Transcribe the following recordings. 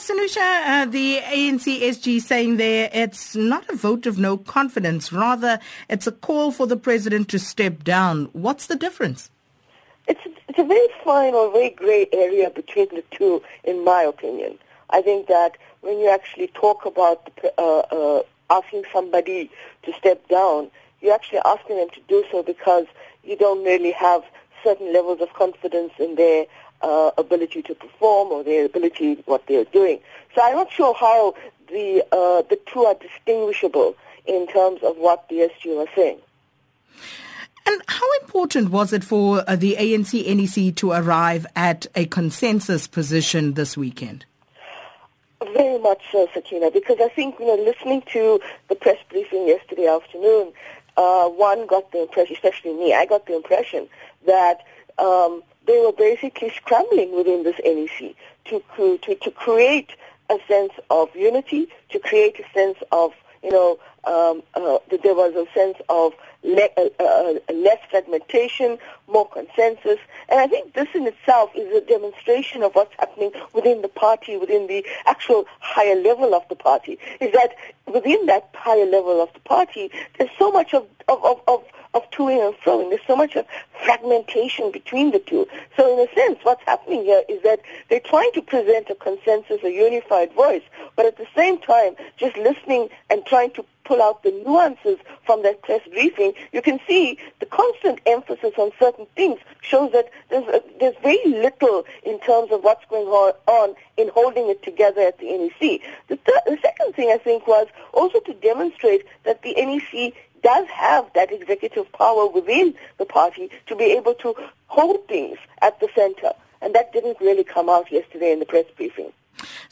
Sanusha, uh, the ANC SG saying there it's not a vote of no confidence, rather it's a call for the president to step down. What's the difference? It's, it's a very fine or very grey area between the two, in my opinion. I think that when you actually talk about uh, uh, asking somebody to step down, you're actually asking them to do so because you don't really have certain levels of confidence in their uh, ability to perform or their ability what they're doing. So I'm not sure how the uh, the two are distinguishable in terms of what the SG was saying. And how important was it for uh, the ANC NEC to arrive at a consensus position this weekend? Very much so, Sakina, because I think, you know, listening to the press briefing yesterday afternoon, uh, one got the impression, especially me, I got the impression that um, they were basically scrambling within this NEC to, to, to create a sense of unity, to create a sense of, you know, um, uh, that there was a sense of le- uh, uh, less fragmentation, more consensus. And I think this in itself is a demonstration of what's happening within the party, within the actual higher level of the party, is that within that higher level of the party, there's so much of, of, of, of of toing and froing. There's so much of fragmentation between the two. So in a sense, what's happening here is that they're trying to present a consensus, a unified voice, but at the same time, just listening and trying to pull out the nuances from that press briefing, you can see the constant emphasis on certain things shows that there's, a, there's very little in terms of what's going on in holding it together at the NEC. The, th- the second thing I think was also to demonstrate that the NEC does have that executive power within the party to be able to hold things at the center. And that didn't really come out yesterday in the press briefing.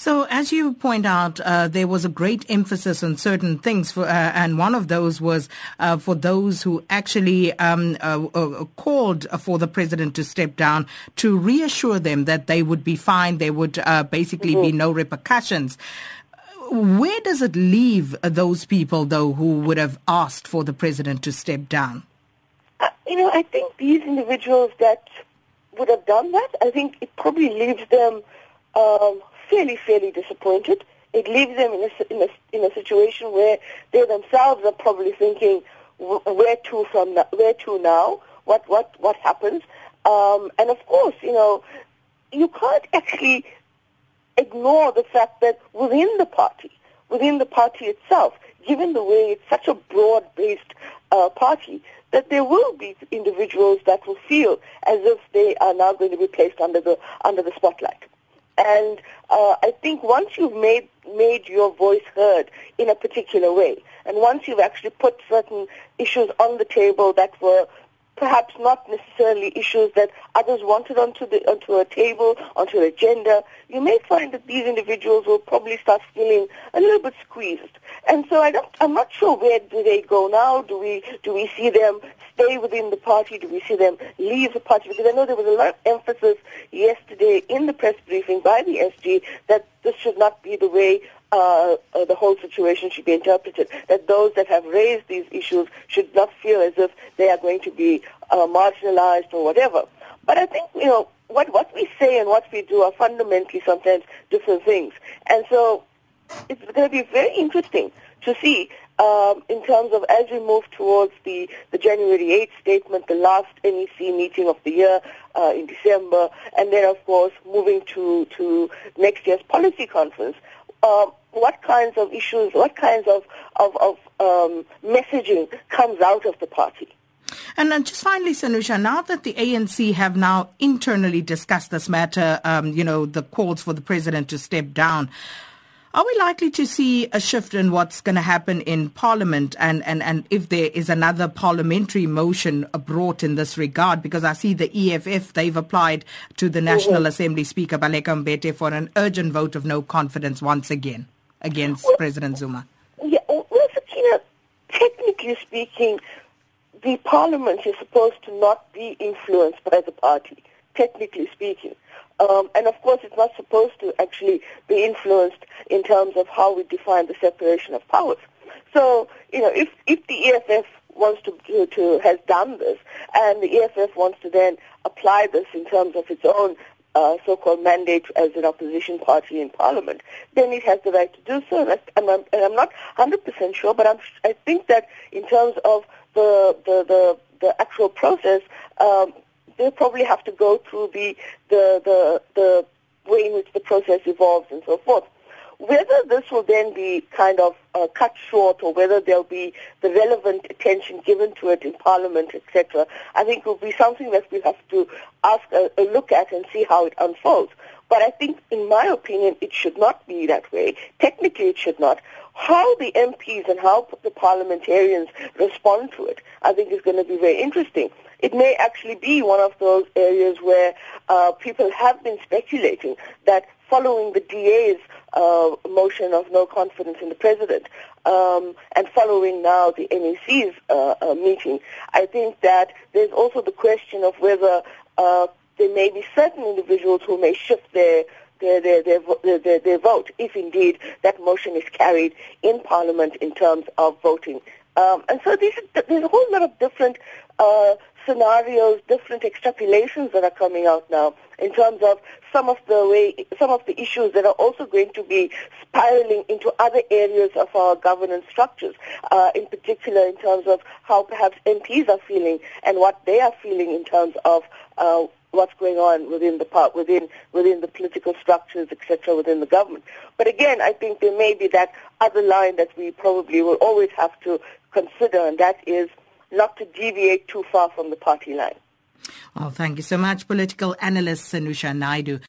So, as you point out, uh, there was a great emphasis on certain things, for, uh, and one of those was uh, for those who actually um, uh, uh, called for the president to step down to reassure them that they would be fine, there would uh, basically mm-hmm. be no repercussions where does it leave those people, though, who would have asked for the president to step down? Uh, you know, I think these individuals that would have done that, I think it probably leaves them um, fairly, fairly disappointed. It leaves them in a, in a, in a situation where they themselves are probably thinking, where to from where to now? What what what happens? Um, and of course, you know, you can't actually ignore the fact that within the party, within the party itself, given the way it's such a broad-based uh, party, that there will be individuals that will feel as if they are now going to be placed under the under the spotlight. And uh, I think once you've made made your voice heard in a particular way, and once you've actually put certain issues on the table that were perhaps not necessarily issues that others wanted onto the onto a table, onto an agenda, you may find that these individuals will probably start feeling a little bit squeezed. And so I don't, I'm not sure where do they go now. Do we do we see them stay within the party? Do we see them leave the party? Because I know there was a lot of emphasis yesterday in the press briefing by the SG that this should not be the way uh, uh, the whole situation should be interpreted. That those that have raised these issues should not feel as if they are going to be uh, marginalized or whatever. But I think, you know, what, what we say and what we do are fundamentally sometimes different things. And so it's going to be very interesting to see um, in terms of as we move towards the, the January 8th statement, the last NEC meeting of the year uh, in December, and then, of course, moving to, to next year's policy conference, uh, what kinds of issues, what kinds of, of, of um, messaging comes out of the party. And then just finally, Sanusha, now that the ANC have now internally discussed this matter, um, you know, the calls for the president to step down, are we likely to see a shift in what's going to happen in Parliament and, and, and if there is another parliamentary motion brought in this regard? Because I see the EFF, they've applied to the National mm-hmm. Assembly Speaker Baleka Mbete for an urgent vote of no confidence once again against well, President Zuma. Yeah, well, Sakina, technically speaking, the Parliament is supposed to not be influenced by the party, technically speaking. Um, and of course, it's not supposed to actually be influenced in terms of how we define the separation of powers. So, you know, if, if the EFF wants to, to, to has done this, and the EFF wants to then apply this in terms of its own uh, so-called mandate as an opposition party in Parliament, then it has the right to do so. And, I'm, and I'm not 100% sure, but I'm, I think that in terms of the the the, the actual process, um, they probably have to go through the the the the way in which the process evolves and so forth. Whether this will then be kind of uh, cut short or whether there'll be the relevant attention given to it in Parliament, etc., I think will be something that we have to ask a, a look at and see how it unfolds. But I think, in my opinion, it should not be that way. Technically, it should not. How the MPs and how the parliamentarians respond to it, I think, is going to be very interesting. It may actually be one of those areas where uh, people have been speculating that following the DA's uh, motion of no confidence in the president um, and following now the NEC's uh, uh, meeting, I think that there's also the question of whether uh, there may be certain individuals who may shift their their, their, their, their, their vote if indeed that motion is carried in Parliament in terms of voting. Um, and so these, there's a whole lot of different uh, scenarios, different extrapolations that are coming out now in terms of some of the way, some of the issues that are also going to be spiraling into other areas of our governance structures, uh, in particular in terms of how perhaps MPs are feeling and what they are feeling in terms of uh, what's going on within the part, within within the political structures, etc., within the government. But again, I think there may be that other line that we probably will always have to consider, and that is not to deviate too far from the party line. Well, thank you so much, political analyst Sanusha Naidu.